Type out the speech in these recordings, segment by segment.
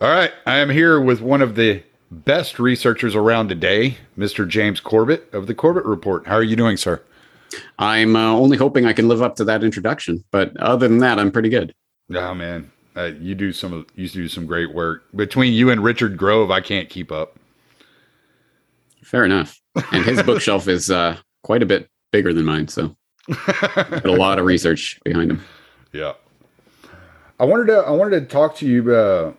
All right. I am here with one of the best researchers around today, Mr. James Corbett of the Corbett Report. How are you doing, sir? I'm uh, only hoping I can live up to that introduction, but other than that, I'm pretty good. Oh man, uh, you do some you do some great work. Between you and Richard Grove, I can't keep up. Fair enough. And his bookshelf is uh, quite a bit bigger than mine, so a lot of research behind him. Yeah. I wanted to I wanted to talk to you uh,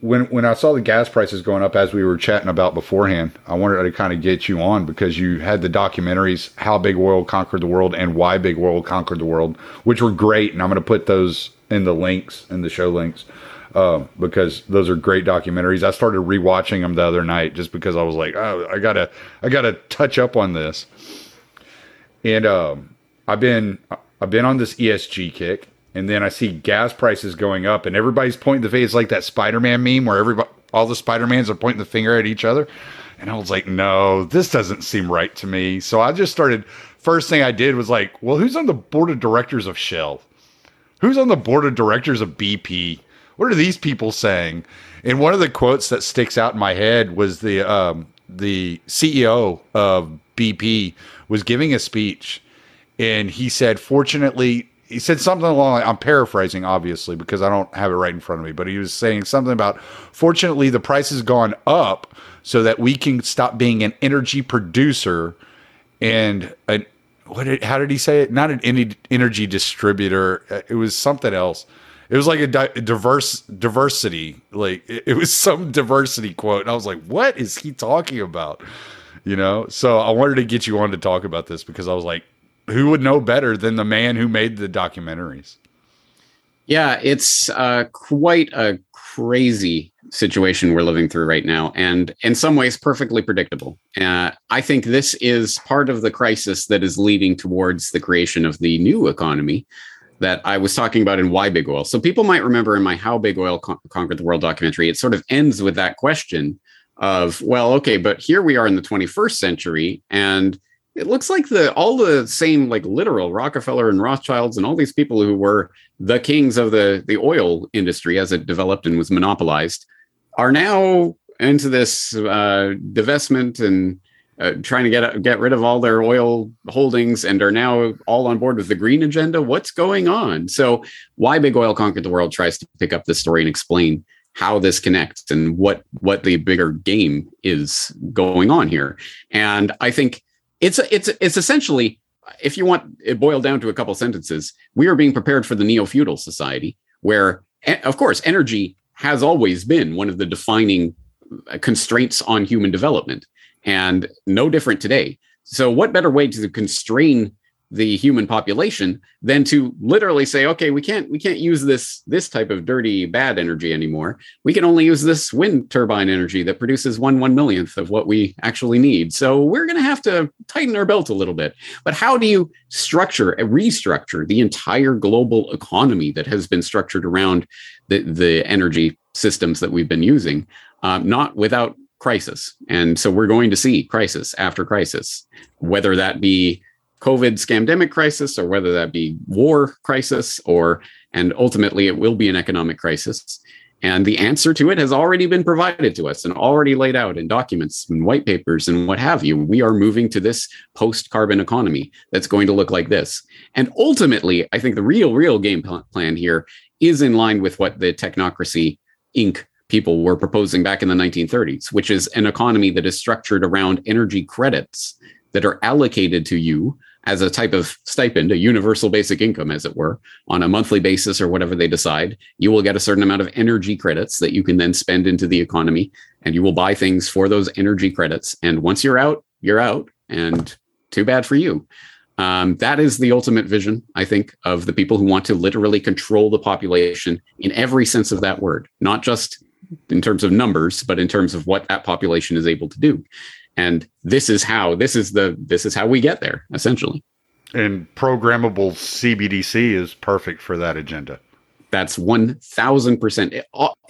when when I saw the gas prices going up as we were chatting about beforehand. I wanted to kind of get you on because you had the documentaries "How Big Oil Conquered the World" and "Why Big Oil Conquered the World," which were great, and I'm going to put those in the links in the show links uh, because those are great documentaries. I started rewatching them the other night just because I was like, oh, I gotta I gotta touch up on this, and um, I've been I've been on this ESG kick and then I see gas prices going up, and everybody's pointing the face like that Spider-Man meme where everybody, all the Spider-Mans are pointing the finger at each other. And I was like, no, this doesn't seem right to me. So I just started. First thing I did was like, well, who's on the board of directors of Shell? Who's on the board of directors of BP? What are these people saying? And one of the quotes that sticks out in my head was the um, the CEO of BP was giving a speech, and he said, "Fortunately, he said something along I'm paraphrasing obviously because I don't have it right in front of me, but he was saying something about fortunately the price has gone up so that we can stop being an energy producer and an what did, how did he say it? Not an energy distributor. It was something else. It was like a di- diverse diversity. Like it, it was some diversity quote, and I was like, "What is he talking about?" You know. So I wanted to get you on to talk about this because I was like, who would know better than the man who made the documentaries? Yeah, it's uh, quite a crazy situation we're living through right now, and in some ways, perfectly predictable. Uh, I think this is part of the crisis that is leading towards the creation of the new economy that I was talking about in Why Big Oil. So people might remember in my How Big Oil Con- Conquered the World documentary, it sort of ends with that question of, well, okay, but here we are in the 21st century, and it looks like the all the same like literal Rockefeller and Rothschilds and all these people who were the kings of the the oil industry as it developed and was monopolized are now into this uh, divestment and uh, trying to get get rid of all their oil holdings and are now all on board with the green agenda. What's going on? So, why Big Oil Conquered the World tries to pick up this story and explain how this connects and what what the bigger game is going on here. And I think it's it's it's essentially if you want it boiled down to a couple sentences we are being prepared for the neo-feudal society where of course energy has always been one of the defining uh, constraints on human development and no different today. So what better way to constrain the human population than to literally say okay we can't we can't use this this type of dirty bad energy anymore. We can only use this wind turbine energy that produces one one millionth of what we actually need. So we're going to have to tighten our belt a little bit. But how do you structure restructure the entire global economy that has been structured around the the energy systems that we've been using um, not without crisis? And so we're going to see crisis after crisis whether that be COVID scamdemic crisis or whether that be war crisis or and ultimately it will be an economic crisis. And the answer to it has already been provided to us and already laid out in documents and white papers and what have you. We are moving to this post carbon economy that's going to look like this. And ultimately, I think the real, real game plan here is in line with what the Technocracy Inc. people were proposing back in the 1930s, which is an economy that is structured around energy credits that are allocated to you as a type of stipend, a universal basic income, as it were, on a monthly basis or whatever they decide, you will get a certain amount of energy credits that you can then spend into the economy and you will buy things for those energy credits. And once you're out, you're out. And too bad for you. Um, that is the ultimate vision, I think, of the people who want to literally control the population in every sense of that word, not just in terms of numbers, but in terms of what that population is able to do and this is how this is the this is how we get there essentially and programmable cbdc is perfect for that agenda That's 1000%.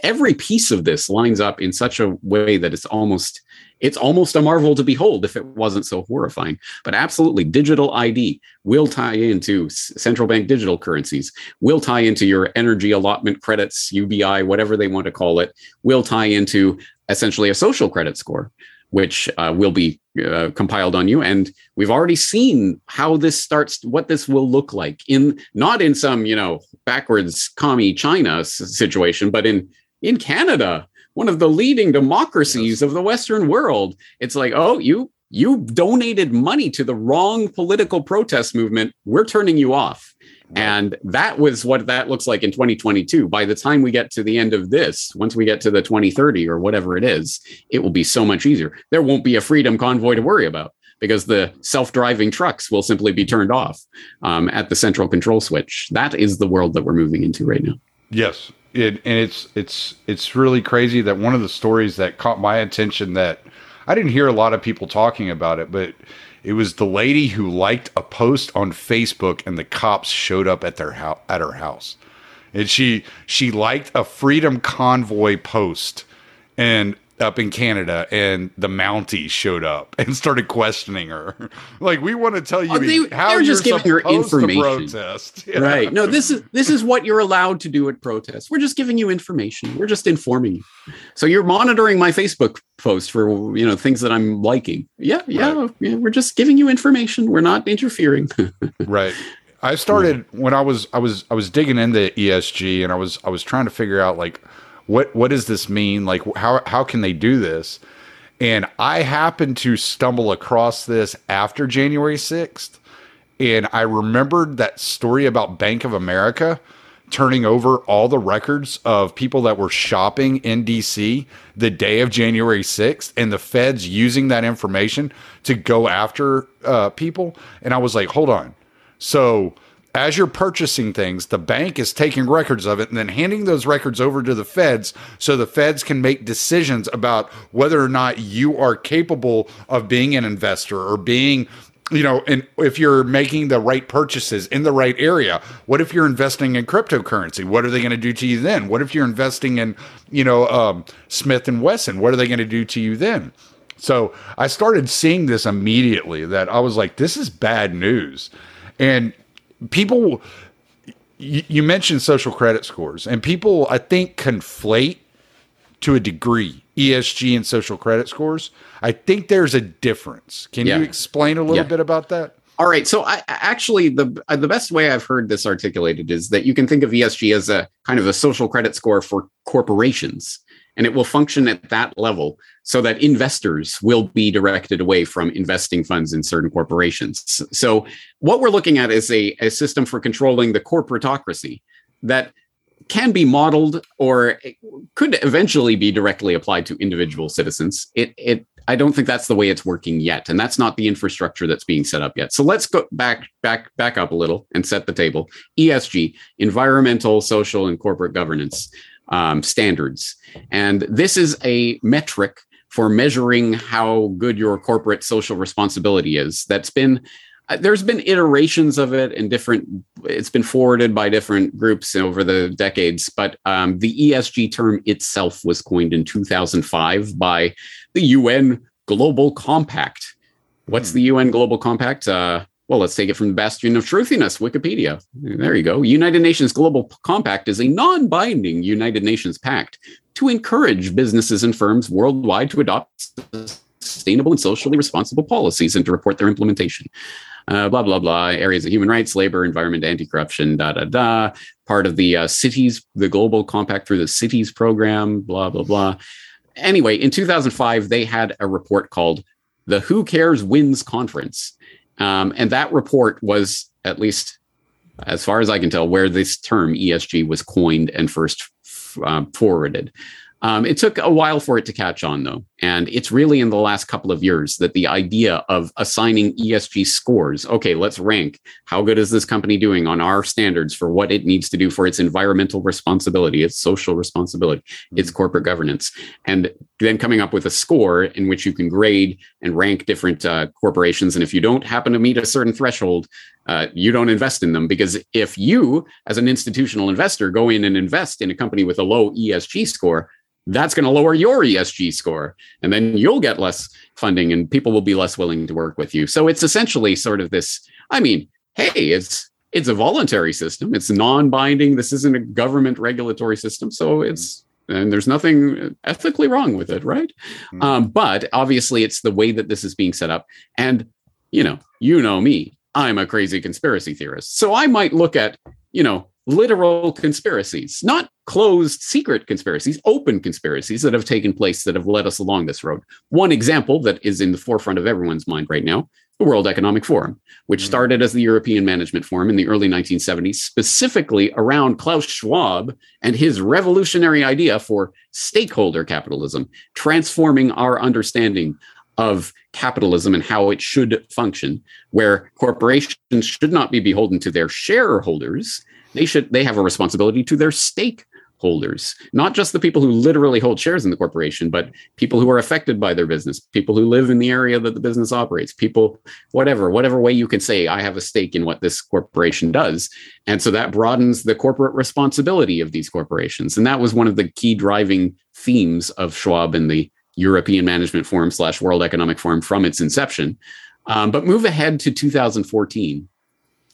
Every piece of this lines up in such a way that it's almost it's almost a marvel to behold if it wasn't so horrifying. But absolutely, digital ID will tie into central bank digital currencies, will tie into your energy allotment credits, UBI, whatever they want to call it, will tie into essentially a social credit score which uh, will be uh, compiled on you. And we've already seen how this starts, what this will look like in not in some you know backwards commie China situation, but in in Canada, one of the leading democracies yes. of the Western world. It's like, oh, you you donated money to the wrong political protest movement. We're turning you off. And that was what that looks like in 2022. By the time we get to the end of this, once we get to the 2030 or whatever it is, it will be so much easier. There won't be a freedom convoy to worry about because the self-driving trucks will simply be turned off um, at the central control switch. That is the world that we're moving into right now. Yes, it, and it's it's it's really crazy that one of the stories that caught my attention that I didn't hear a lot of people talking about it, but it was the lady who liked a post on Facebook, and the cops showed up at their house at her house, and she she liked a Freedom Convoy post, and up in Canada, and the Mounties showed up and started questioning her. like, we want to tell you oh, they, how you're just giving her information. protest. Yeah. Right? No, this is this is what you're allowed to do at protests. We're just giving you information. We're just informing you. So you're monitoring my Facebook post for you know things that I'm liking. Yeah, yeah. Right. yeah we're just giving you information. We're not interfering. right. I started when I was I was I was digging into ESG and I was I was trying to figure out like what what does this mean? Like how how can they do this? And I happened to stumble across this after January 6th. And I remembered that story about Bank of America turning over all the records of people that were shopping in DC the day of January 6th and the feds using that information to go after uh, people. And I was like, hold on. So as you're purchasing things, the bank is taking records of it and then handing those records over to the feds so the feds can make decisions about whether or not you are capable of being an investor or being you know, and if you're making the right purchases in the right area, what if you're investing in cryptocurrency? What are they going to do to you then? What if you're investing in, you know, um, Smith and Wesson? What are they going to do to you then? So I started seeing this immediately that I was like, this is bad news. And people you, you mentioned social credit scores and people i think conflate to a degree esg and social credit scores. I think there's a difference. Can yeah. you explain a little yeah. bit about that? All right. So i actually the uh, the best way i've heard this articulated is that you can think of esg as a kind of a social credit score for corporations and it will function at that level so that investors will be directed away from investing funds in certain corporations. So, what we're looking at is a, a system for controlling the corporatocracy that can be modeled or could eventually be directly applied to individual citizens. It, it, I don't think that's the way it's working yet, and that's not the infrastructure that's being set up yet. So let's go back, back, back up a little and set the table. ESG: environmental, social, and corporate governance um, standards. And this is a metric for measuring how good your corporate social responsibility is. That's been uh, there's been iterations of it in different it's been forwarded by different groups over the decades but um, the esg term itself was coined in 2005 by the un global compact what's hmm. the un global compact uh, well, let's take it from the bastion of truthiness, Wikipedia. There you go. United Nations Global Compact is a non binding United Nations pact to encourage businesses and firms worldwide to adopt sustainable and socially responsible policies and to report their implementation. Uh, blah, blah, blah. Areas of human rights, labor, environment, anti corruption, da, da, da. Part of the uh, cities, the Global Compact through the cities program, blah, blah, blah. Anyway, in 2005, they had a report called the Who Cares Wins Conference um, and that report was, at least as far as I can tell, where this term ESG was coined and first um, forwarded. Um, it took a while for it to catch on, though. And it's really in the last couple of years that the idea of assigning ESG scores, okay, let's rank how good is this company doing on our standards for what it needs to do for its environmental responsibility, its social responsibility, its mm-hmm. corporate governance, and then coming up with a score in which you can grade and rank different uh, corporations. And if you don't happen to meet a certain threshold, uh, you don't invest in them because if you, as an institutional investor, go in and invest in a company with a low ESG score, that's going to lower your ESG score. And then you'll get less funding and people will be less willing to work with you. So it's essentially sort of this I mean, hey, it's it's a voluntary system. It's non-binding. This isn't a government regulatory system. So it's and there's nothing ethically wrong with it, right? Mm-hmm. Um, but obviously, it's the way that this is being set up. And you know, you know me. I'm a crazy conspiracy theorist. So I might look at, you know, literal conspiracies, not closed secret conspiracies, open conspiracies that have taken place that have led us along this road. One example that is in the forefront of everyone's mind right now the World Economic Forum, which mm-hmm. started as the European Management Forum in the early 1970s, specifically around Klaus Schwab and his revolutionary idea for stakeholder capitalism, transforming our understanding of capitalism and how it should function, where corporations should not be beholden to their shareholders they should they have a responsibility to their stakeholders, not just the people who literally hold shares in the corporation, but people who are affected by their business, people who live in the area that the business operates, people, whatever, whatever way you can say, I have a stake in what this corporation does. And so that broadens the corporate responsibility of these corporations. And that was one of the key driving themes of Schwab and the European Management Forum slash World Economic Forum from its inception. Um, but move ahead to 2014.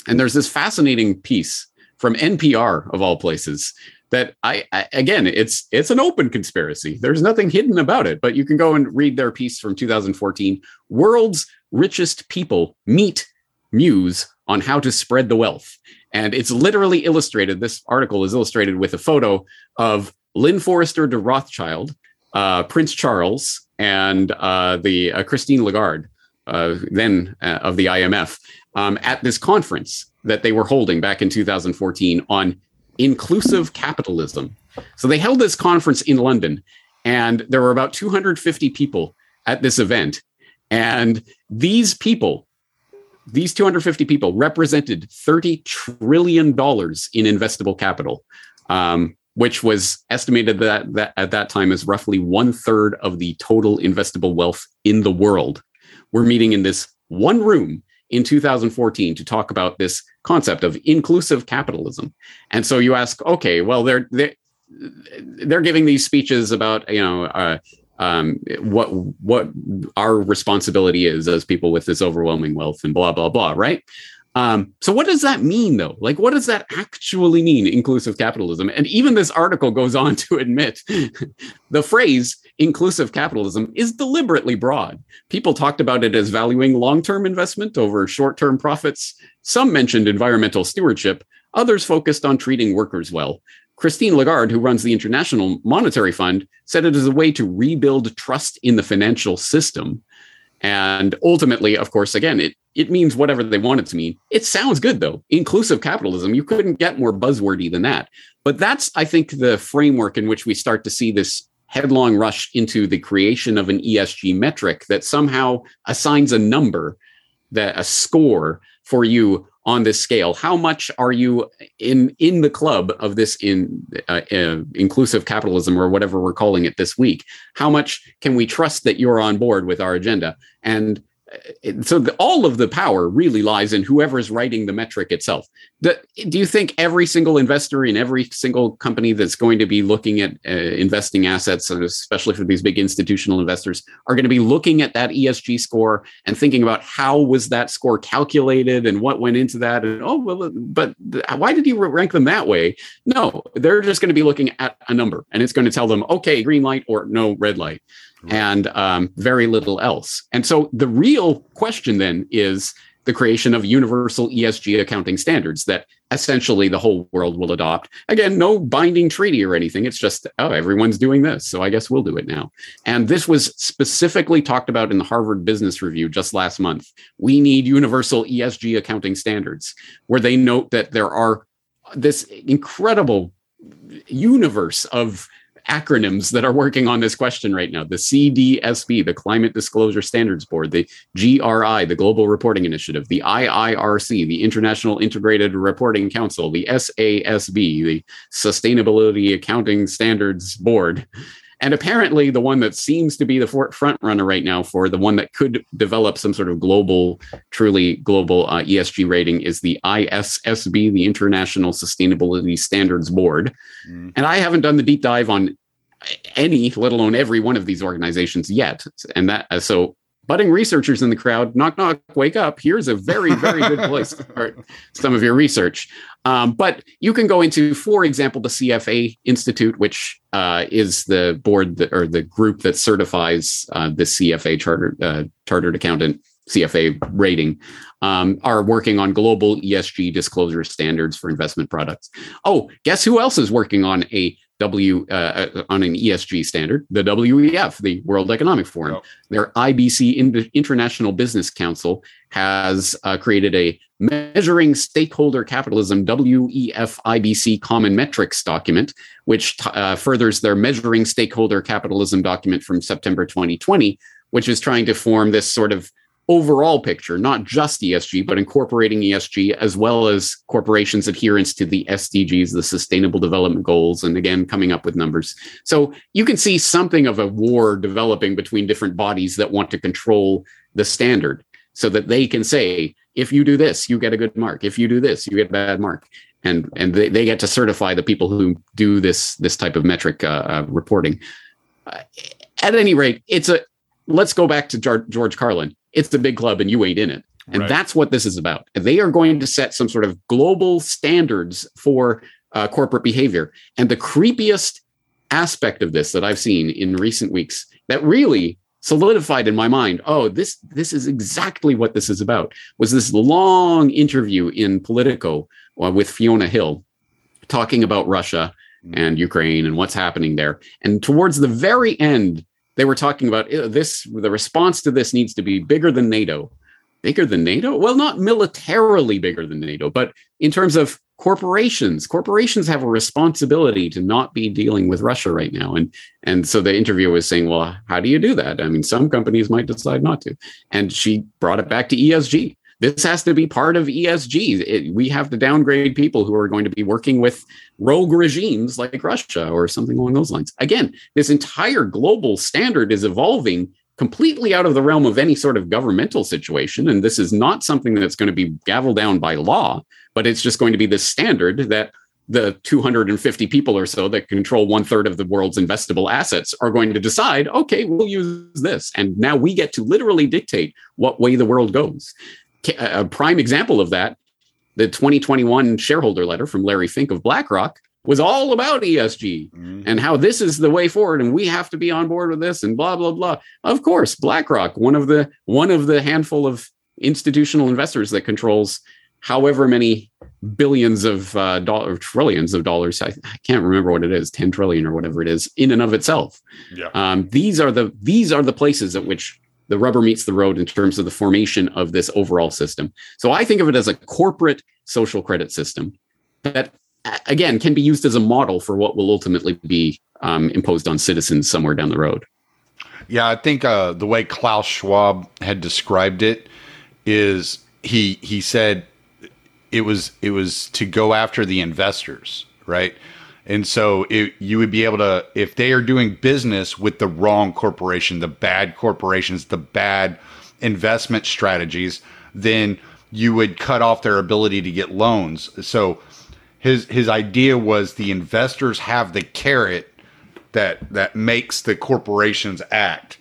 And there's this fascinating piece from NPR of all places that I, I, again it's it's an open conspiracy there's nothing hidden about it but you can go and read their piece from 2014 world's richest people meet muse on how to spread the wealth and it's literally illustrated this article is illustrated with a photo of lynn forester de rothschild uh, prince charles and uh, the uh, christine lagarde uh, then uh, of the imf um, at this conference that they were holding back in 2014 on inclusive capitalism. So they held this conference in London, and there were about 250 people at this event. And these people, these 250 people represented $30 trillion in investable capital, um, which was estimated that, that at that time as roughly one third of the total investable wealth in the world. We're meeting in this one room in 2014 to talk about this concept of inclusive capitalism. And so you ask, okay, well, they're they're, they're giving these speeches about you know uh, um, what what our responsibility is as people with this overwhelming wealth and blah blah blah, right? Um, so what does that mean though? Like, what does that actually mean, inclusive capitalism? And even this article goes on to admit the phrase inclusive capitalism is deliberately broad. People talked about it as valuing long-term investment over short-term profits. Some mentioned environmental stewardship. Others focused on treating workers well. Christine Lagarde, who runs the International Monetary Fund, said it is a way to rebuild trust in the financial system. And ultimately, of course, again, it it means whatever they want it to mean. It sounds good though. Inclusive capitalism, you couldn't get more buzzwordy than that. But that's, I think, the framework in which we start to see this headlong rush into the creation of an ESG metric that somehow assigns a number, that a score for you on this scale. How much are you in in the club of this in uh, uh, inclusive capitalism or whatever we're calling it this week? How much can we trust that you're on board with our agenda? And so the, all of the power really lies in whoever is writing the metric itself. The, do you think every single investor in every single company that's going to be looking at uh, investing assets, especially for these big institutional investors, are going to be looking at that ESG score and thinking about how was that score calculated and what went into that? And oh, well, but why did you rank them that way? No, they're just going to be looking at a number, and it's going to tell them, okay, green light or no red light and um, very little else. And so the real question then is the creation of universal ESG accounting standards that essentially the whole world will adopt. Again, no binding treaty or anything. It's just, oh, everyone's doing this. So I guess we'll do it now. And this was specifically talked about in the Harvard Business Review just last month. We need universal ESG accounting standards, where they note that there are this incredible universe of acronyms that are working on this question right now the CDSB, the Climate Disclosure Standards Board, the GRI, the Global Reporting Initiative, the IIRC, the International Integrated Reporting Council, the SASB, the Sustainability Accounting Standards Board. And apparently, the one that seems to be the front runner right now for the one that could develop some sort of global, truly global uh, ESG rating is the ISSB, the International Sustainability Standards Board. Mm. And I haven't done the deep dive on any, let alone every one of these organizations yet. And that, uh, so budding researchers in the crowd, knock, knock, wake up. Here's a very, very good place to start some of your research. Um, but you can go into, for example, the CFA Institute, which uh, is the board that, or the group that certifies uh, the CFA chartered uh, chartered accountant CFA rating, um, are working on global ESG disclosure standards for investment products. Oh, guess who else is working on a W uh, uh on an ESG standard, the WEF, the World Economic Forum. Their IBC International Business Council has uh, created a measuring stakeholder capitalism WEF IBC common metrics document, which uh, furthers their measuring stakeholder capitalism document from September 2020, which is trying to form this sort of overall picture, not just ESG, but incorporating ESG as well as corporations' adherence to the SDGs, the Sustainable Development Goals, and again, coming up with numbers. So you can see something of a war developing between different bodies that want to control the standard so that they can say, if you do this, you get a good mark. If you do this, you get a bad mark. And, and they, they get to certify the people who do this this type of metric uh, uh, reporting. Uh, at any rate, it's a let's go back to George Carlin it's the big club and you ain't in it. And right. that's what this is about. They are going to set some sort of global standards for uh, corporate behavior. And the creepiest aspect of this that I've seen in recent weeks that really solidified in my mind oh this this is exactly what this is about was this long interview in politico uh, with fiona hill talking about russia mm. and ukraine and what's happening there and towards the very end they were talking about this the response to this needs to be bigger than nato. Bigger than nato? Well not militarily bigger than nato but in terms of corporations. Corporations have a responsibility to not be dealing with russia right now and and so the interviewer was saying well how do you do that? I mean some companies might decide not to. And she brought it back to esg this has to be part of ESG. It, we have to downgrade people who are going to be working with rogue regimes like Russia or something along those lines. Again, this entire global standard is evolving completely out of the realm of any sort of governmental situation. And this is not something that's going to be gavelled down by law, but it's just going to be the standard that the 250 people or so that control one third of the world's investable assets are going to decide, okay, we'll use this. And now we get to literally dictate what way the world goes a prime example of that, the 2021 shareholder letter from Larry Fink of BlackRock was all about ESG mm-hmm. and how this is the way forward and we have to be on board with this and blah blah blah. Of course, BlackRock, one of the one of the handful of institutional investors that controls however many billions of uh, dollars, trillions of dollars. I, I, can't remember what it is, 10 trillion or whatever it is, in and of itself. Yeah. Um, these are the these are the places at which the rubber meets the road in terms of the formation of this overall system. So I think of it as a corporate social credit system that, again, can be used as a model for what will ultimately be um, imposed on citizens somewhere down the road. Yeah, I think uh, the way Klaus Schwab had described it is he he said it was it was to go after the investors, right? And so it, you would be able to, if they are doing business with the wrong corporation, the bad corporations, the bad investment strategies, then you would cut off their ability to get loans. So his his idea was the investors have the carrot that that makes the corporations act.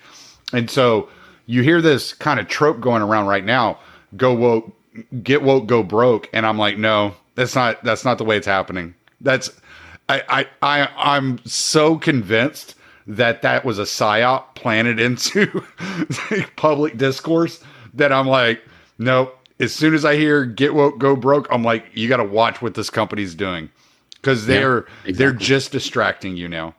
And so you hear this kind of trope going around right now, go woke, get woke, go broke. And I'm like, no, that's not that's not the way it's happening. That's I, I, I, I'm so convinced that that was a psyop planted into public discourse that I'm like, nope. As soon as I hear "get woke, go broke," I'm like, you got to watch what this company's doing because they're yeah, exactly. they're just distracting you now.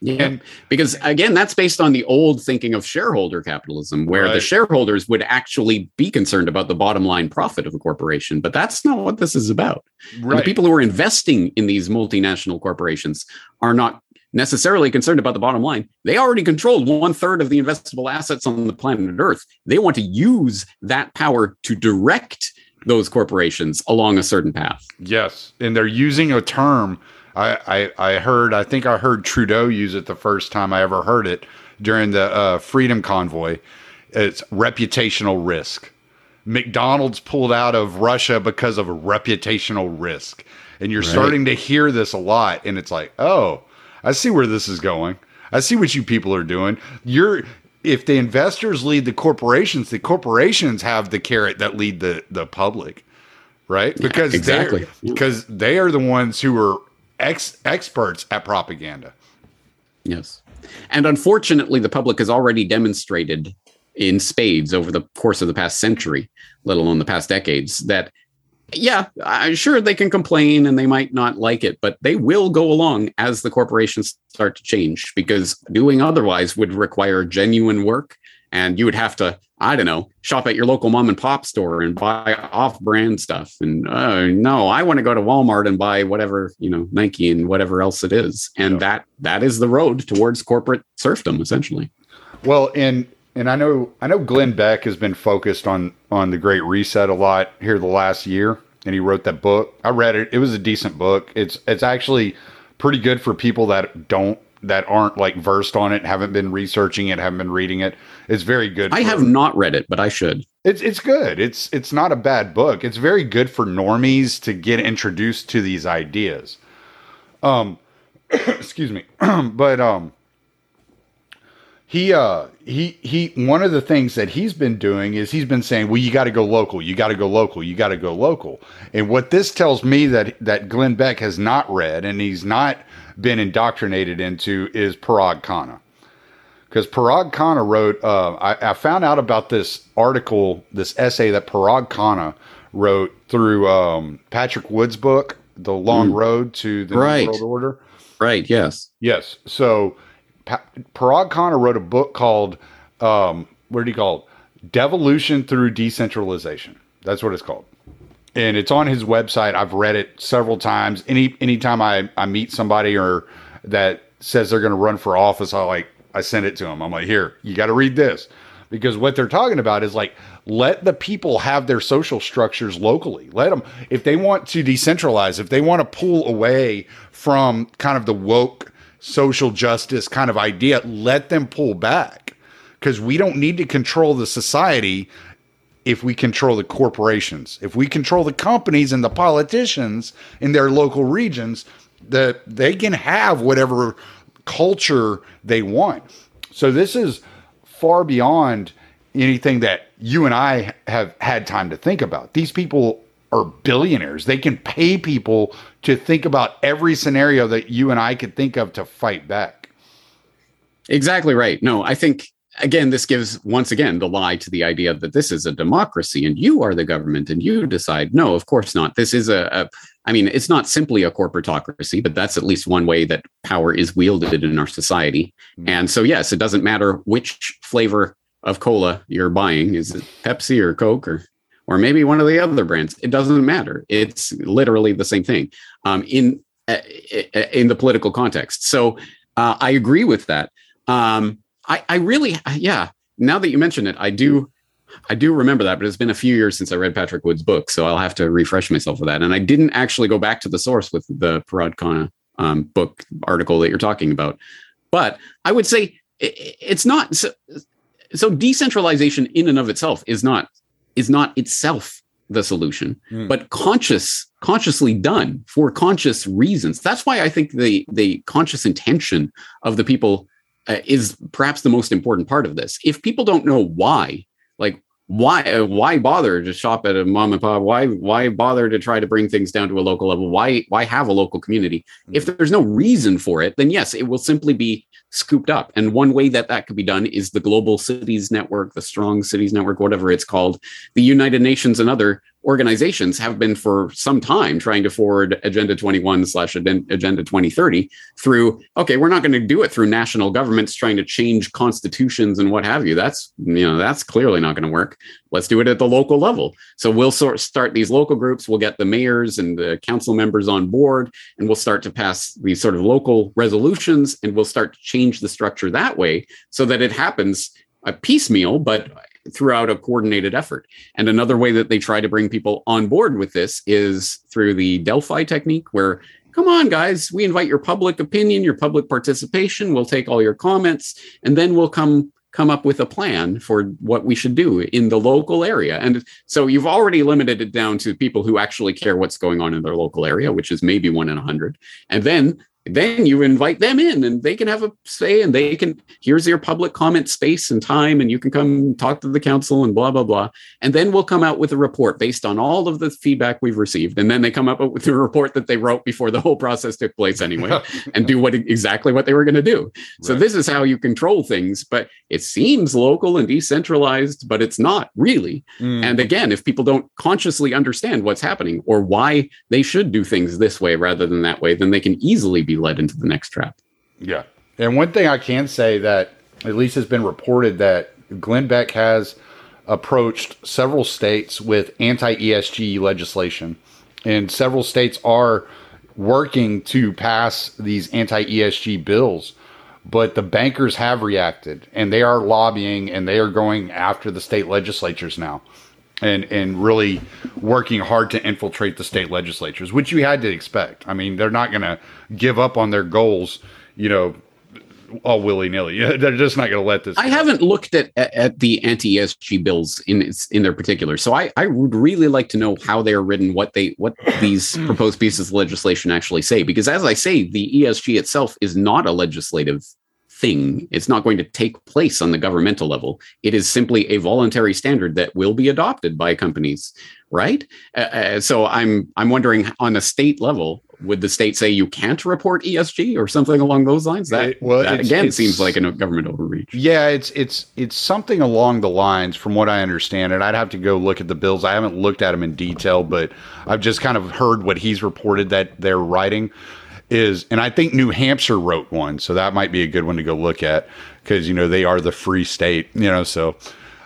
Yeah, and, because again, that's based on the old thinking of shareholder capitalism, where right. the shareholders would actually be concerned about the bottom line profit of a corporation. But that's not what this is about. Right. the people who are investing in these multinational corporations are not necessarily concerned about the bottom line. They already controlled one third of the investable assets on the planet Earth. They want to use that power to direct those corporations along a certain path. Yes, and they're using a term. I, I, I heard. I think I heard Trudeau use it the first time I ever heard it during the uh, Freedom Convoy. It's reputational risk. McDonald's pulled out of Russia because of a reputational risk. And you're right. starting to hear this a lot. And it's like, oh, I see where this is going. I see what you people are doing. You're if the investors lead the corporations, the corporations have the carrot that lead the the public, right? Because yeah, exactly because they are the ones who are ex experts at propaganda. Yes, and unfortunately, the public has already demonstrated in spades over the course of the past century, let alone the past decades, that yeah, I'm sure they can complain and they might not like it, but they will go along as the corporations start to change because doing otherwise would require genuine work. And you would have to, I don't know, shop at your local mom and pop store and buy off brand stuff. And uh, no, I want to go to Walmart and buy whatever, you know, Nike and whatever else it is. And yeah. that that is the road towards corporate serfdom, essentially. Well, and and I know I know Glenn Beck has been focused on on the Great Reset a lot here the last year, and he wrote that book. I read it; it was a decent book. It's it's actually pretty good for people that don't that aren't like versed on it, haven't been researching it, haven't been reading it. It's very good. I have not read it, but I should. It's it's good. It's it's not a bad book. It's very good for normies to get introduced to these ideas. Um, excuse me, but um, he uh he he one of the things that he's been doing is he's been saying well you got to go local you got to go local you got to go local and what this tells me that that glenn beck has not read and he's not been indoctrinated into is parag khanna because parag khanna wrote uh, I, I, found out about this article this essay that parag khanna wrote through um, patrick wood's book the long mm. road to the right. world order right yes yes so Parag Khanna wrote a book called um, what did he call it? Devolution through Decentralization. That's what it's called. And it's on his website. I've read it several times. Any anytime I, I meet somebody or that says they're going to run for office, I like I send it to them. I'm like, here, you got to read this because what they're talking about is like let the people have their social structures locally. Let them if they want to decentralize, if they want to pull away from kind of the woke social justice kind of idea, let them pull back because we don't need to control the society if we control the corporations. If we control the companies and the politicians in their local regions, that they can have whatever culture they want. So this is far beyond anything that you and I have had time to think about. These people are billionaires. They can pay people to think about every scenario that you and I could think of to fight back. Exactly right. No, I think again this gives once again the lie to the idea that this is a democracy and you are the government and you decide. No, of course not. This is a, a I mean, it's not simply a corporatocracy, but that's at least one way that power is wielded in our society. Mm-hmm. And so yes, it doesn't matter which flavor of cola you're buying. Is it Pepsi or Coke or or maybe one of the other brands. It doesn't matter. It's literally the same thing um, in uh, in the political context. So uh, I agree with that. Um, I, I really, yeah. Now that you mention it, I do. I do remember that, but it's been a few years since I read Patrick Wood's book, so I'll have to refresh myself with that. And I didn't actually go back to the source with the Parag Khanna um, book article that you're talking about. But I would say it, it's not so, so decentralization in and of itself is not is not itself the solution, mm. but conscious, consciously done for conscious reasons. That's why I think the the conscious intention of the people uh, is perhaps the most important part of this. If people don't know why, like why uh, why bother to shop at a mom and pop? Why why bother to try to bring things down to a local level? Why why have a local community? Mm. If there's no reason for it, then yes, it will simply be scooped up. And one way that that could be done is the Global Cities Network, the Strong Cities Network, whatever it's called, the United Nations and other organizations have been for some time trying to forward Agenda 21 slash Agenda 2030 through, okay, we're not going to do it through national governments trying to change constitutions and what have you. That's, you know, that's clearly not going to work. Let's do it at the local level. So we'll sort start these local groups. We'll get the mayors and the council members on board, and we'll start to pass these sort of local resolutions, and we'll start to change the structure that way so that it happens a piecemeal, but throughout a coordinated effort. And another way that they try to bring people on board with this is through the Delphi technique, where come on, guys, we invite your public opinion, your public participation. We'll take all your comments, and then we'll come come up with a plan for what we should do in the local area. And so you've already limited it down to people who actually care what's going on in their local area, which is maybe one in a hundred. And then then you invite them in and they can have a say and they can here's your public comment space and time and you can come talk to the council and blah blah blah and then we'll come out with a report based on all of the feedback we've received and then they come up with a report that they wrote before the whole process took place anyway and do what exactly what they were going to do right. so this is how you control things but it seems local and decentralized but it's not really mm. and again if people don't consciously understand what's happening or why they should do things this way rather than that way then they can easily be led into the next trap. Yeah. And one thing I can say that at least has been reported that Glenn Beck has approached several states with anti ESG legislation, and several states are working to pass these anti ESG bills. But the bankers have reacted and they are lobbying and they are going after the state legislatures now and and really working hard to infiltrate the state legislatures, which you had to expect. I mean, they're not going to give up on their goals, you know, all willy nilly. They're just not going to let this. I go. haven't looked at at the anti ESG bills in its, in their particular, so I I would really like to know how they are written, what they what these proposed pieces of legislation actually say, because as I say, the ESG itself is not a legislative thing. It's not going to take place on the governmental level. It is simply a voluntary standard that will be adopted by companies, right? Uh, uh so I'm I'm wondering on a state level, would the state say you can't report ESG or something along those lines? That, it, well, that it's, again it's, seems like a government overreach. Yeah, it's it's it's something along the lines, from what I understand. And I'd have to go look at the bills. I haven't looked at them in detail, but I've just kind of heard what he's reported that they're writing is, and I think New Hampshire wrote one, so that might be a good one to go look at because you know they are the free state, you know. So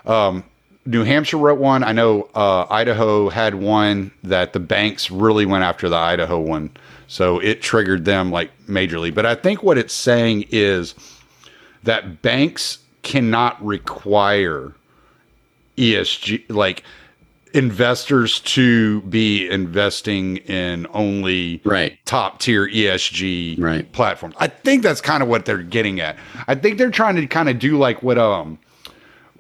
um, New Hampshire wrote one. I know uh, Idaho had one that the banks really went after the Idaho one, so it triggered them like majorly. But I think what it's saying is that banks cannot require ESG like investors to be investing in only right. top tier ESG right. platforms. I think that's kind of what they're getting at. I think they're trying to kind of do like what um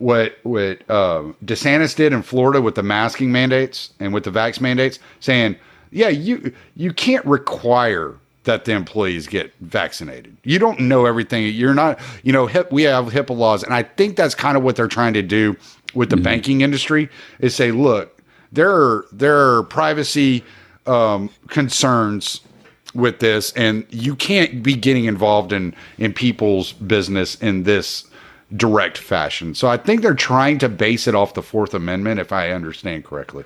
what what uh, DeSantis did in Florida with the masking mandates and with the vax mandates, saying, yeah, you you can't require that the employees get vaccinated. You don't know everything. You're not, you know, hip, we have HIPAA laws, and I think that's kind of what they're trying to do with the mm-hmm. banking industry is say, look, there are there are privacy um, concerns with this, and you can't be getting involved in in people's business in this direct fashion. So I think they're trying to base it off the Fourth Amendment, if I understand correctly.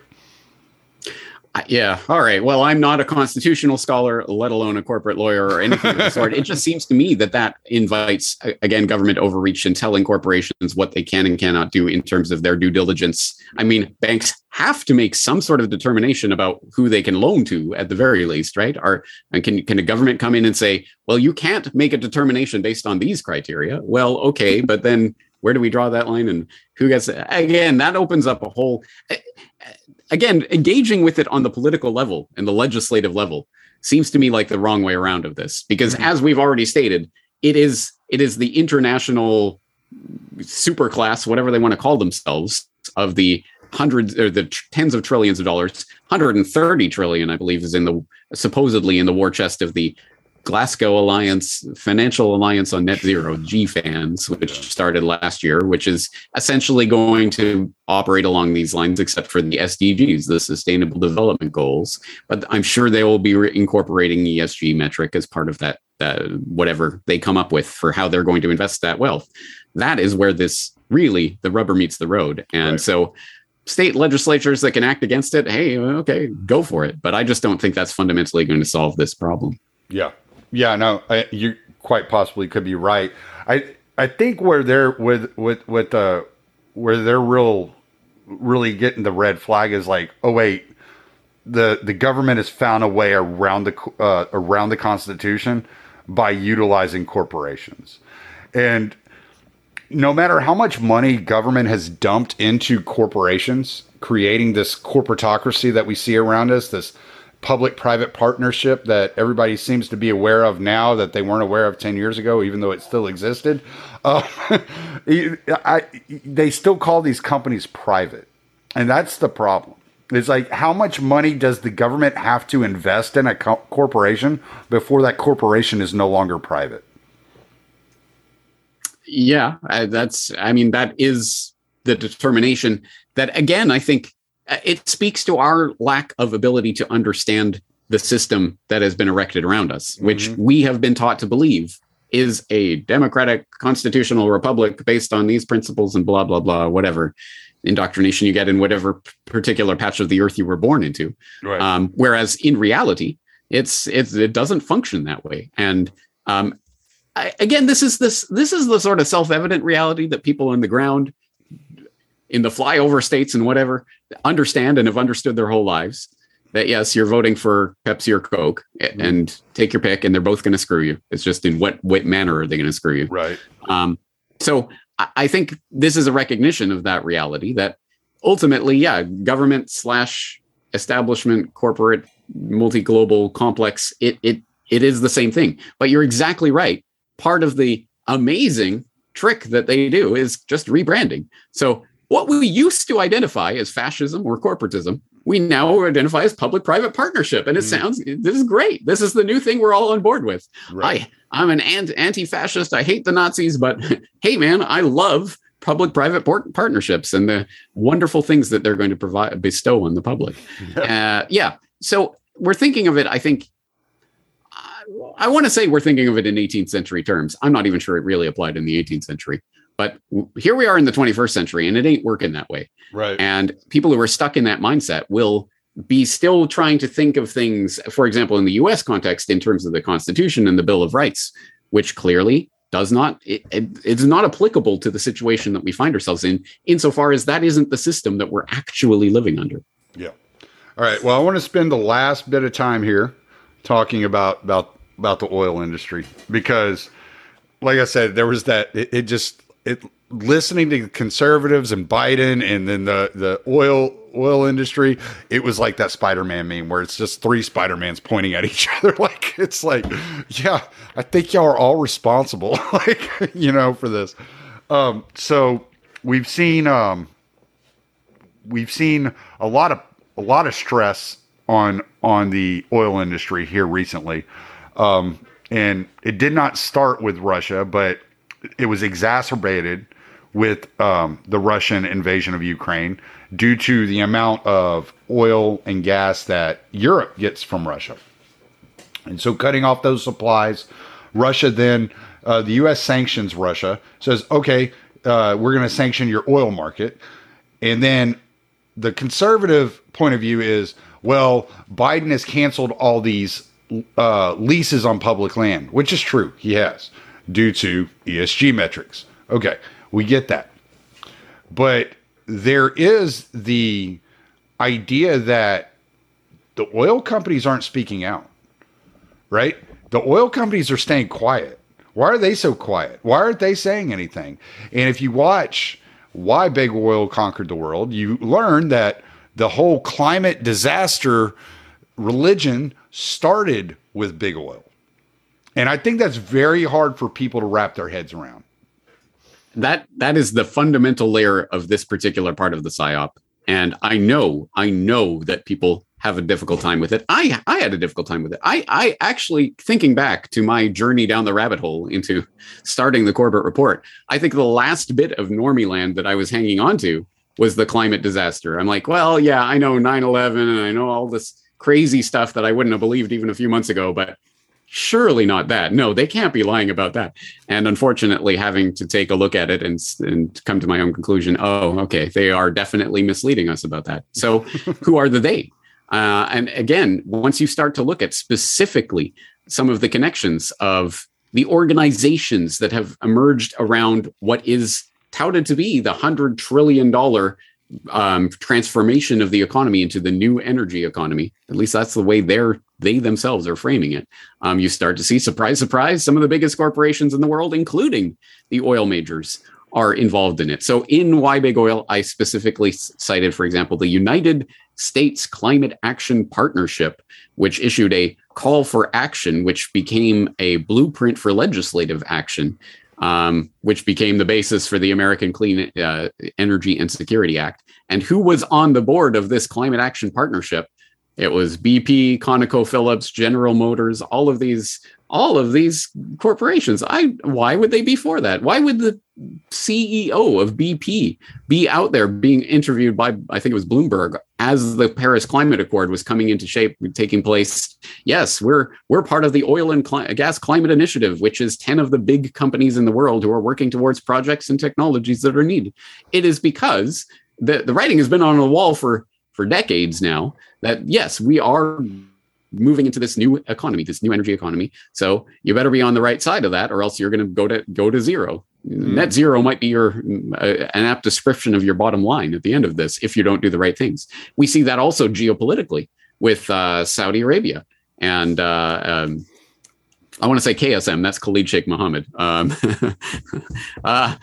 Yeah. All right. Well, I'm not a constitutional scholar, let alone a corporate lawyer or anything of the sort. It just seems to me that that invites, again, government overreach and telling corporations what they can and cannot do in terms of their due diligence. I mean, banks have to make some sort of determination about who they can loan to at the very least, right? Or and can can a government come in and say, well, you can't make a determination based on these criteria? Well, okay, but then where do we draw that line and who gets it? again that opens up a whole again, engaging with it on the political level and the legislative level seems to me like the wrong way around of this because mm-hmm. as we've already stated, it is it is the international super class, whatever they want to call themselves, of the hundreds or the tens of trillions of dollars 130 trillion i believe is in the supposedly in the war chest of the Glasgow Alliance, Financial Alliance on Net Zero, GFANZ, which started last year, which is essentially going to operate along these lines, except for the SDGs, the Sustainable Development Goals. But I'm sure they will be incorporating ESG metric as part of that, uh, whatever they come up with for how they're going to invest that wealth. That is where this really the rubber meets the road. And right. so state legislatures that can act against it, hey, okay, go for it. But I just don't think that's fundamentally going to solve this problem. Yeah, yeah, no, I, you quite possibly could be right. I I think where they're with with with uh, where they're real really getting the red flag is like, oh wait, the the government has found a way around the uh, around the Constitution by utilizing corporations, and no matter how much money government has dumped into corporations, creating this corporatocracy that we see around us, this public private partnership that everybody seems to be aware of now that they weren't aware of 10 years ago, even though it still existed. Uh, I, they still call these companies private. And that's the problem. It's like, how much money does the government have to invest in a co- corporation before that corporation is no longer private? Yeah, that's, I mean, that is the determination that, again, I think it speaks to our lack of ability to understand the system that has been erected around us, which mm-hmm. we have been taught to believe is a democratic constitutional republic based on these principles and blah blah blah whatever indoctrination you get in whatever particular patch of the earth you were born into right. um, whereas in reality it's, it's it doesn't function that way and um, I, again this is this this is the sort of self-evident reality that people on the ground in the flyover states and whatever understand and have understood their whole lives that yes, you're voting for Pepsi or Coke mm-hmm. and take your pick and they're both going to screw you. It's just in what, what manner are they going to screw you? Right. Um, so I think this is a recognition of that reality that ultimately, yeah, government slash establishment, corporate, multi-global complex, it, it, it is the same thing, but you're exactly right. Part of the amazing trick that they do is just rebranding. So what we used to identify as fascism or corporatism, we now identify as public-private partnership. And it mm. sounds this is great. This is the new thing we're all on board with. Right. I, I'm an anti-fascist. I hate the Nazis, but hey, man, I love public-private partnerships and the wonderful things that they're going to provide bestow on the public. Yeah. Uh, yeah. So we're thinking of it. I think I want to say we're thinking of it in 18th century terms. I'm not even sure it really applied in the 18th century. But here we are in the 21st century and it ain't working that way. Right. And people who are stuck in that mindset will be still trying to think of things, for example, in the US context, in terms of the Constitution and the Bill of Rights, which clearly does not, it, it, it's not applicable to the situation that we find ourselves in, insofar as that isn't the system that we're actually living under. Yeah. All right. Well, I want to spend the last bit of time here talking about, about, about the oil industry because, like I said, there was that, it, it just, it listening to conservatives and Biden and then the the oil oil industry, it was like that Spider-Man meme where it's just three Spider-Mans pointing at each other. Like it's like, yeah, I think y'all are all responsible, like, you know, for this. Um, so we've seen um we've seen a lot of a lot of stress on on the oil industry here recently. Um, and it did not start with Russia, but it was exacerbated with um, the Russian invasion of Ukraine due to the amount of oil and gas that Europe gets from Russia. And so, cutting off those supplies, Russia then, uh, the U.S. sanctions Russia, says, okay, uh, we're going to sanction your oil market. And then the conservative point of view is, well, Biden has canceled all these uh, leases on public land, which is true. He has due to ESG metrics. Okay, we get that. But there is the idea that the oil companies aren't speaking out, right? The oil companies are staying quiet. Why are they so quiet? Why aren't they saying anything? And if you watch why big oil conquered the world, you learn that the whole climate disaster religion started with big oil. And I think that's very hard for people to wrap their heads around. That that is the fundamental layer of this particular part of the psyop. And I know, I know that people have a difficult time with it. I I had a difficult time with it. I I actually thinking back to my journey down the rabbit hole into starting the Corbett report, I think the last bit of normie land that I was hanging on to was the climate disaster. I'm like, well, yeah, I know 9/11 and I know all this crazy stuff that I wouldn't have believed even a few months ago, but surely not that. No, they can't be lying about that. And unfortunately, having to take a look at it and, and come to my own conclusion, oh, okay, they are definitely misleading us about that. So, who are the they? Uh, and again, once you start to look at specifically some of the connections of the organizations that have emerged around what is touted to be the hundred trillion dollar um, transformation of the economy into the new energy economy. At least that's the way they're they themselves are framing it. Um, you start to see, surprise, surprise, some of the biggest corporations in the world, including the oil majors, are involved in it. So in Why Big Oil, I specifically cited, for example, the United States Climate Action Partnership, which issued a call for action, which became a blueprint for legislative action um, which became the basis for the American Clean uh, Energy and Security Act. And who was on the board of this climate action partnership? It was BP, ConocoPhillips, General Motors, all of these all of these corporations. I why would they be for that? Why would the CEO of BP be out there being interviewed by I think it was Bloomberg as the Paris Climate Accord was coming into shape, taking place? Yes, we're we're part of the oil and cli- gas climate initiative, which is 10 of the big companies in the world who are working towards projects and technologies that are needed. It is because the, the writing has been on the wall for for decades now that yes, we are moving into this new economy, this new energy economy. So you better be on the right side of that, or else you're going to go to go to zero. Mm. Net zero might be your uh, an apt description of your bottom line at the end of this if you don't do the right things. We see that also geopolitically with uh, Saudi Arabia and. Uh, um, I want to say KSM. That's Khalid Sheikh Mohammed. Um, uh,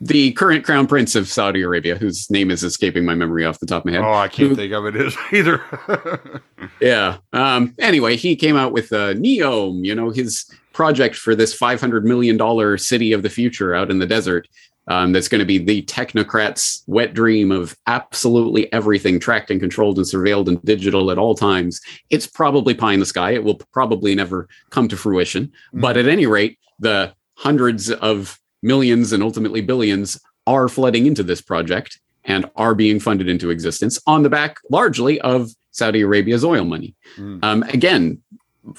the current crown prince of Saudi Arabia, whose name is escaping my memory off the top of my head. Oh, I can't who, think of it either. yeah. Um, anyway, he came out with uh, Neom, you know, his project for this $500 million city of the future out in the desert. Um, that's going to be the technocrats' wet dream of absolutely everything tracked and controlled and surveilled and digital at all times. It's probably pie in the sky. It will probably never come to fruition. Mm-hmm. But at any rate, the hundreds of millions and ultimately billions are flooding into this project and are being funded into existence on the back largely of Saudi Arabia's oil money. Mm. Um, again,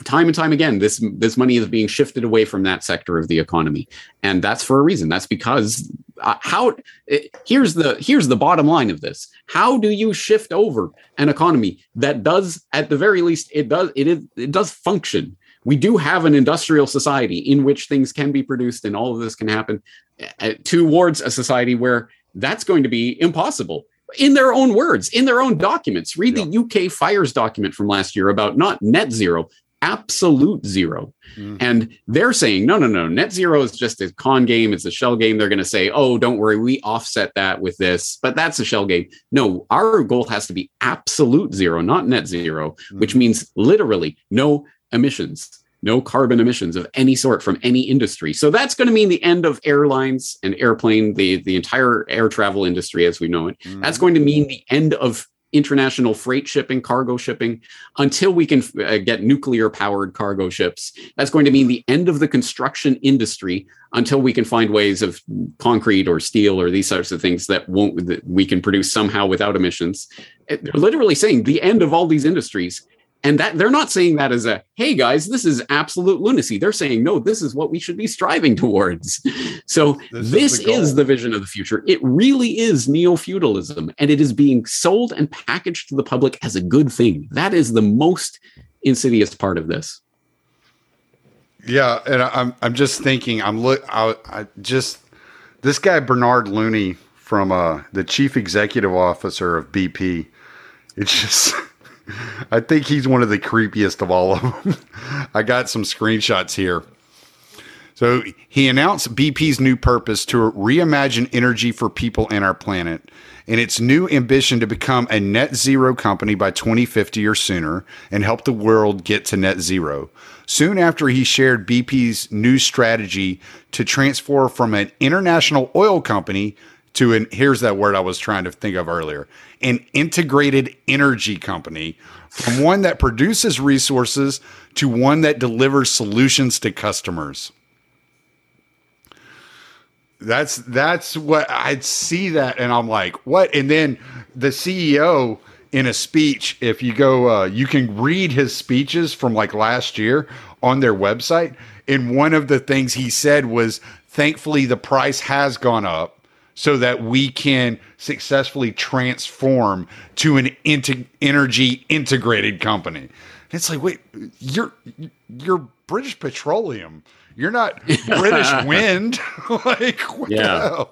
time and time again, this this money is being shifted away from that sector of the economy, and that's for a reason. That's because uh, how it, here's the here's the bottom line of this: How do you shift over an economy that does, at the very least, it does it is it does function we do have an industrial society in which things can be produced and all of this can happen uh, towards a society where that's going to be impossible in their own words in their own documents read yeah. the uk fires document from last year about not net zero absolute zero mm. and they're saying no no no net zero is just a con game it's a shell game they're going to say oh don't worry we offset that with this but that's a shell game no our goal has to be absolute zero not net zero mm. which means literally no emissions, no carbon emissions of any sort from any industry. So that's going to mean the end of airlines and airplane, the, the entire air travel industry as we know it. Mm-hmm. That's going to mean the end of international freight shipping, cargo shipping, until we can uh, get nuclear powered cargo ships. That's going to mean the end of the construction industry until we can find ways of concrete or steel or these sorts of things that won't that we can produce somehow without emissions. They're literally saying the end of all these industries and that they're not saying that as a hey guys this is absolute lunacy. They're saying no this is what we should be striving towards. So this, this is, the, is the vision of the future. It really is neo-feudalism and it is being sold and packaged to the public as a good thing. That is the most insidious part of this. Yeah and i'm i'm just thinking i'm look I, I just this guy bernard looney from uh the chief executive officer of bp it's just I think he's one of the creepiest of all of them. I got some screenshots here. So he announced BP's new purpose to reimagine energy for people and our planet and its new ambition to become a net zero company by 2050 or sooner and help the world get to net zero. Soon after he shared BP's new strategy to transform from an international oil company to an here's that word I was trying to think of earlier an integrated energy company from one that produces resources to one that delivers solutions to customers. That's that's what I'd see that and I'm like, what? And then the CEO in a speech. If you go, uh, you can read his speeches from like last year on their website. And one of the things he said was, thankfully, the price has gone up so that we can successfully transform to an energy integrated company. And it's like, wait, you're you're British Petroleum. You're not British Wind. like, yeah,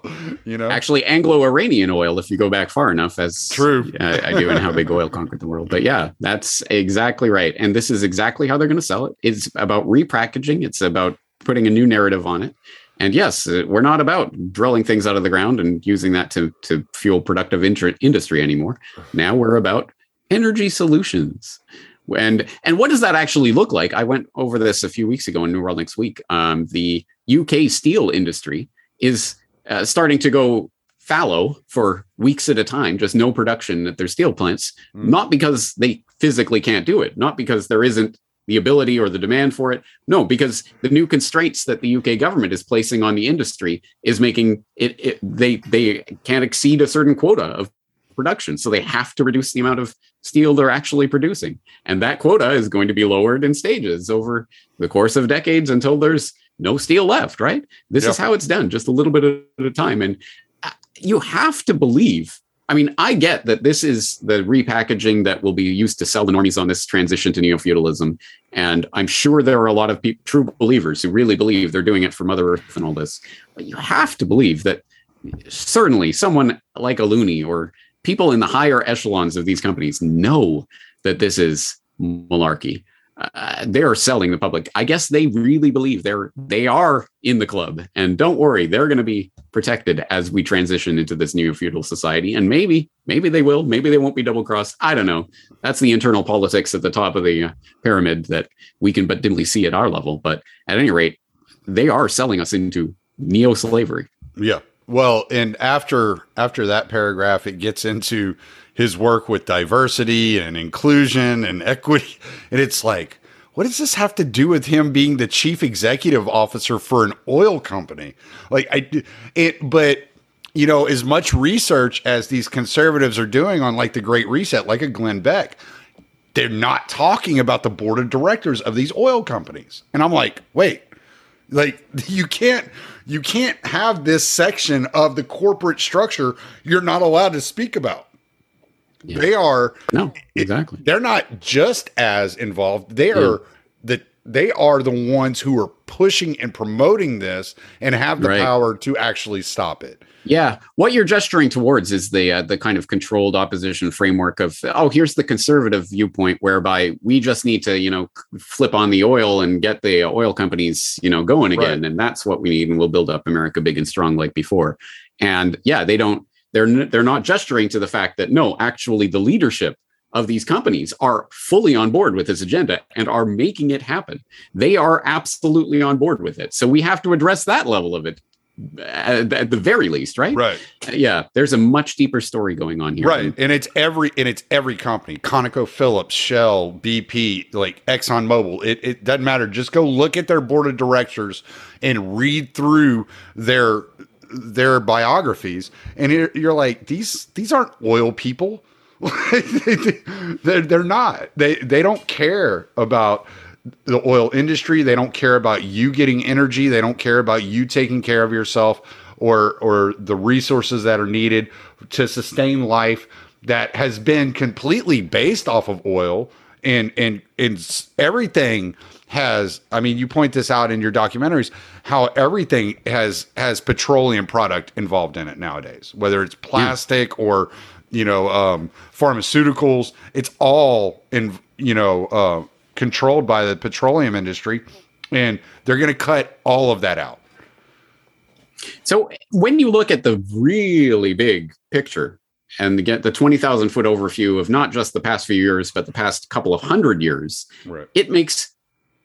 you know. Actually, Anglo-Iranian oil. If you go back far enough, as true, I, I do, and how big oil conquered the world. But yeah, that's exactly right. And this is exactly how they're going to sell it. It's about repackaging. It's about putting a new narrative on it. And yes, uh, we're not about drilling things out of the ground and using that to to fuel productive inter- industry anymore. Now we're about energy solutions. And and what does that actually look like? I went over this a few weeks ago in New World Next Week. Um, the UK steel industry is uh, starting to go fallow for weeks at a time, just no production at their steel plants, mm. not because they physically can't do it, not because there isn't the ability or the demand for it. No, because the new constraints that the UK government is placing on the industry is making it, it they they can't exceed a certain quota of production. So they have to reduce the amount of steel they're actually producing. And that quota is going to be lowered in stages over the course of decades until there's no steel left, right? This is how it's done, just a little bit at a time. And uh, you have to believe I mean, I get that this is the repackaging that will be used to sell the normies on this transition to neo feudalism. And I'm sure there are a lot of people, true believers who really believe they're doing it for Mother Earth and all this. But you have to believe that certainly someone like a Looney or people in the higher echelons of these companies know that this is malarkey uh, they are selling the public. I guess they really believe they're they are in the club, and don't worry, they're going to be protected as we transition into this new feudal society. And maybe, maybe they will, maybe they won't be double crossed. I don't know. That's the internal politics at the top of the uh, pyramid that we can but dimly see at our level. But at any rate, they are selling us into neo slavery. Yeah. Well, and after after that paragraph, it gets into his work with diversity and inclusion and equity. And it's like, what does this have to do with him being the chief executive officer for an oil company? Like, I, it, but you know, as much research as these conservatives are doing on like the Great Reset, like a Glenn Beck, they're not talking about the board of directors of these oil companies. And I'm like, wait, like you can't you can't have this section of the corporate structure you're not allowed to speak about. Yeah. They are no exactly. They're not just as involved. They are yeah. the they are the ones who are pushing and promoting this and have the right. power to actually stop it. Yeah, what you're gesturing towards is the uh, the kind of controlled opposition framework of oh, here's the conservative viewpoint whereby we just need to you know flip on the oil and get the oil companies you know going again, right. and that's what we need, and we'll build up America big and strong like before. And yeah, they don't they're they're not gesturing to the fact that no, actually the leadership of these companies are fully on board with this agenda and are making it happen. They are absolutely on board with it. So we have to address that level of it at, the very least, right? Right. Uh, yeah, there's a much deeper story going on here. Right, and it's every and it's every company: ConocoPhillips, Shell, BP, like ExxonMobil. It it doesn't matter. Just go look at their board of directors and read through their their biographies, and you're like, these these aren't oil people. they're, they're not. They they don't care about the oil industry. They don't care about you getting energy. They don't care about you taking care of yourself or or the resources that are needed to sustain life that has been completely based off of oil and and and everything has i mean you point this out in your documentaries how everything has has petroleum product involved in it nowadays whether it's plastic or you know um, pharmaceuticals. It's all in you know uh, controlled by the petroleum industry and they're going to cut all of that out. So when you look at the really big picture and get the 20,000 foot overview of not just the past few years, but the past couple of hundred years, right. it makes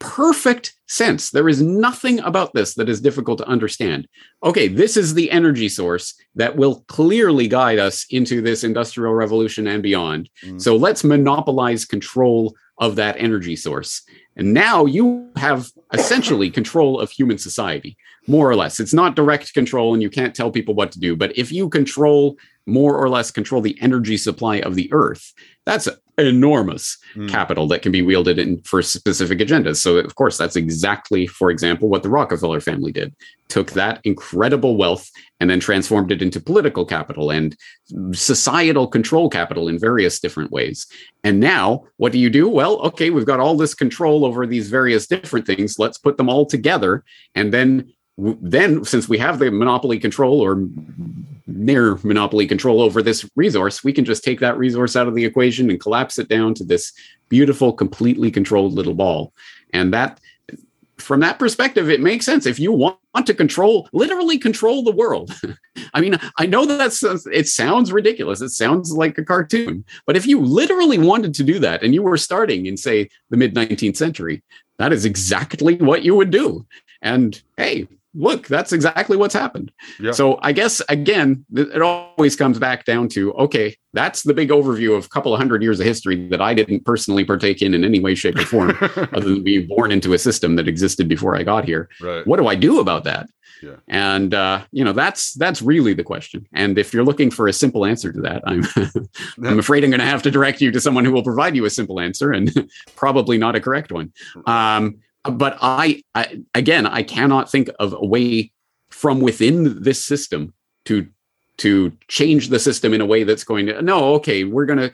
perfect sense. There is nothing about this that is difficult to understand. Okay, this is the energy source that will clearly guide us into this industrial revolution and beyond. Mm-hmm. So let's monopolize control of that energy source. And now you have essentially control of human society. More or less. It's not direct control and you can't tell people what to do. But if you control more or less control the energy supply of the earth, that's enormous mm. capital that can be wielded in for specific agendas. So of course, that's exactly, for example, what the Rockefeller family did. Took that incredible wealth and then transformed it into political capital and societal control capital in various different ways. And now, what do you do? Well, okay, we've got all this control over these various different things. Let's put them all together and then then since we have the monopoly control or near monopoly control over this resource we can just take that resource out of the equation and collapse it down to this beautiful completely controlled little ball. And that from that perspective it makes sense. If you want to control literally control the world. I mean i know that that's it sounds ridiculous. It sounds like a cartoon. But if you literally wanted to do that and you were starting in say the mid 19th century that is exactly what you would do. And hey look, that's exactly what's happened. Yeah. So I guess again, it always comes back down to okay, that's the big overview of a couple of hundred years of history that I didn't personally partake in in any way, shape, or form, other than being born into a system that existed before I got here. Right. What do I do about that? Yeah. And uh, you know that's that's really the question. And if you're looking for a simple answer to that, I'm I'm afraid I'm going to have to direct you to someone who will provide you a simple answer and probably not a correct one. Um, but I, I again, I cannot think of a way from within this system to to change the system in a way that's going to no okay we're going to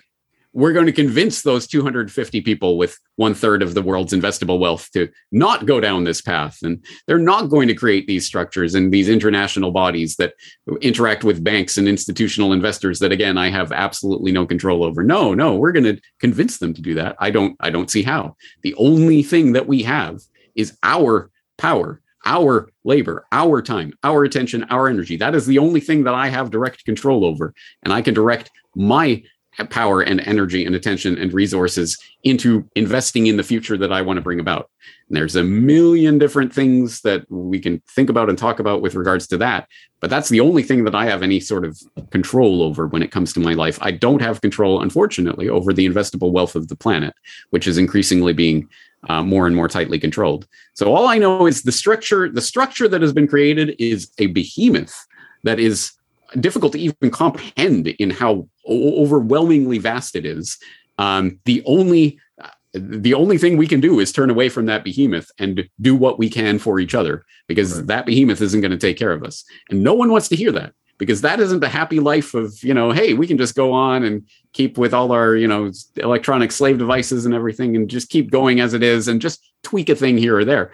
we're going to convince those 250 people with one third of the world's investable wealth to not go down this path. And they're not going to create these structures and these international bodies that interact with banks and institutional investors that again, I have absolutely no control over. No, no, we're going to convince them to do that. I don't, I don't see how. The only thing that we have is our power our labor, our time, our attention, our energy. That is the only thing that I have direct control over. And I can direct my power and energy and attention and resources into investing in the future that I want to bring about. And there's a million different things that we can think about and talk about with regards to that. But that's the only thing that I have any sort of control over when it comes to my life. I don't have control, unfortunately, over the investable wealth of the planet, which is increasingly being uh, more and more tightly controlled. So all I know is the structure, the structure that has been created is a behemoth that is difficult to even comprehend in how overwhelmingly vast it is. Um, the only the only thing we can do is turn away from that behemoth and do what we can for each other because right. that behemoth isn't going to take care of us and no one wants to hear that because that isn't the happy life of you know hey we can just go on and keep with all our you know electronic slave devices and everything and just keep going as it is and just tweak a thing here or there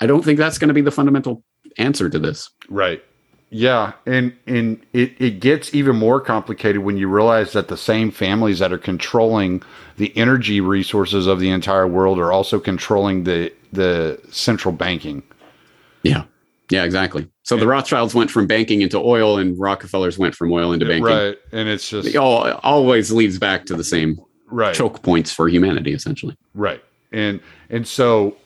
i don't think that's going to be the fundamental answer to this right yeah, and and it, it gets even more complicated when you realize that the same families that are controlling the energy resources of the entire world are also controlling the the central banking. Yeah. Yeah, exactly. So and, the Rothschilds went from banking into oil and Rockefellers went from oil into banking. Right. And it's just it all always leads back to the same right. choke points for humanity essentially. Right. And and so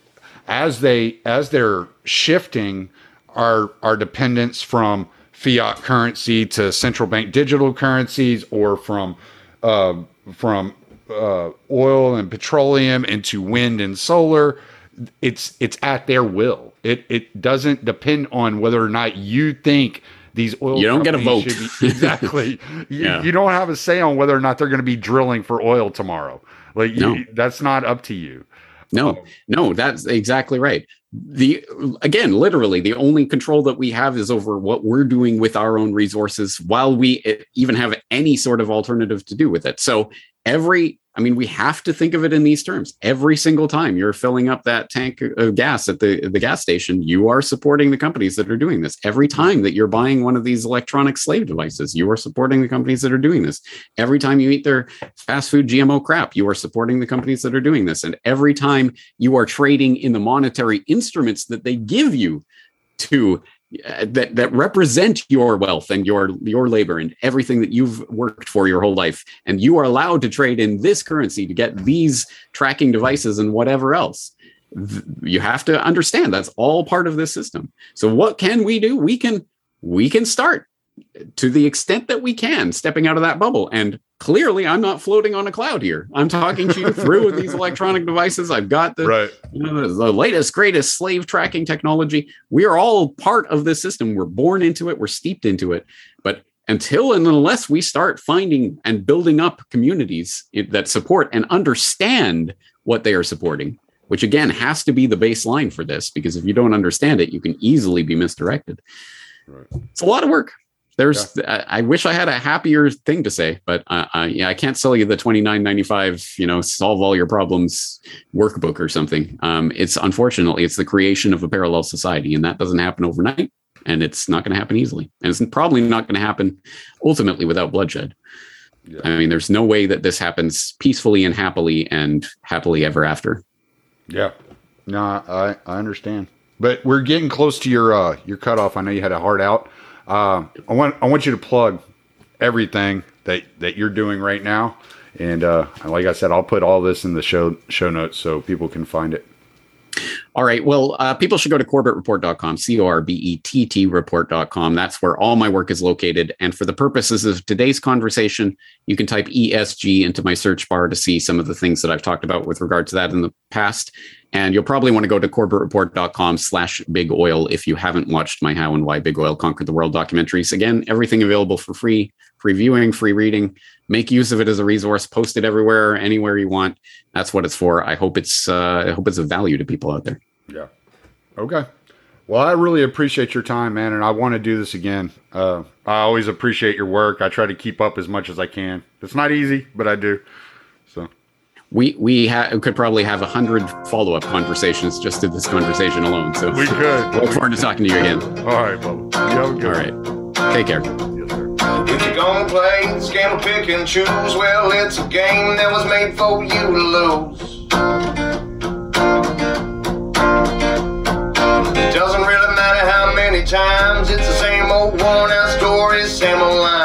as they as they're shifting our our dependence from fiat currency to central bank digital currencies, or from uh, from uh, oil and petroleum into wind and solar. It's it's at their will. It it doesn't depend on whether or not you think these oil. You don't get a vote. Be, exactly. you, yeah. you, don't have a say on whether or not they're going to be drilling for oil tomorrow. Like no. you, that's not up to you. No, no, that's exactly right. The again literally the only control that we have is over what we're doing with our own resources while we eh, even have any sort of alternative to do with it. So every I mean, we have to think of it in these terms. Every single time you're filling up that tank of gas at the, the gas station, you are supporting the companies that are doing this. Every time that you're buying one of these electronic slave devices, you are supporting the companies that are doing this. Every time you eat their fast food GMO crap, you are supporting the companies that are doing this. And every time you are trading in the monetary instruments that they give you to Uh, that that represent your wealth and your your labor and everything that you've worked for your whole life. And you are allowed to trade in this currency to get these tracking devices and whatever else. You have to understand that's all part of this system. So what can we do? We can we can start to the extent that we can, stepping out of that bubble. And clearly, I'm not floating on a cloud here. I'm talking to you through with these electronic devices. I've got the, right. you know, the latest, greatest slave tracking technology. We are all part of this system. We're born into it. We're steeped into it. But until and unless we start finding and building up communities that support and understand what they are supporting, which again has to be the baseline for this, because if you don't understand it, you can easily be misdirected. Right. It's a lot of work. There's, yeah. I, I, wish I had a happier thing to say, but uh, uh, yeah, I can't sell you the twenty nine ninety five, you know, solve all your problems workbook or something. Um, it's unfortunately, it's the creation of a parallel society, and that doesn't happen overnight, and it's not going to happen easily, and it's probably not going to happen ultimately without bloodshed. Yeah. I mean, there's no way that this happens peacefully and happily and happily ever after. Yeah, no, I I understand, but we're getting close to your uh your cutoff. I know you had a hard out. Uh, I want I want you to plug everything that that you're doing right now, and uh, like I said, I'll put all this in the show show notes so people can find it. All right. Well, uh, people should go to corbettreport.com, C O R B E T T report.com. That's where all my work is located. And for the purposes of today's conversation, you can type ESG into my search bar to see some of the things that I've talked about with regard to that in the past. And you'll probably want to go to corbettreport.com slash big oil if you haven't watched my How and Why Big Oil Conquered the World documentaries. Again, everything available for free, free viewing, free reading. Make use of it as a resource, post it everywhere, anywhere you want. That's what it's for. I hope it's uh, I hope it's of value to people out there. Yeah. Okay. Well, I really appreciate your time, man, and I want to do this again. Uh, I always appreciate your work. I try to keep up as much as I can. It's not easy, but I do we we ha- could probably have a hundred follow up conversations just to this conversation alone. So we could. Look forward to talking to you again. All right, Bubba. All right. One. Take care. If you're gonna play pick and choose, well, it's a game that was made for you to lose. It doesn't really matter how many times, it's the same old worn out story, same old line.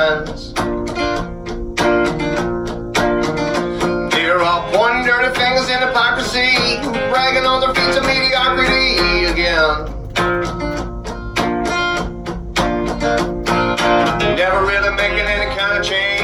Never really making any kind of change.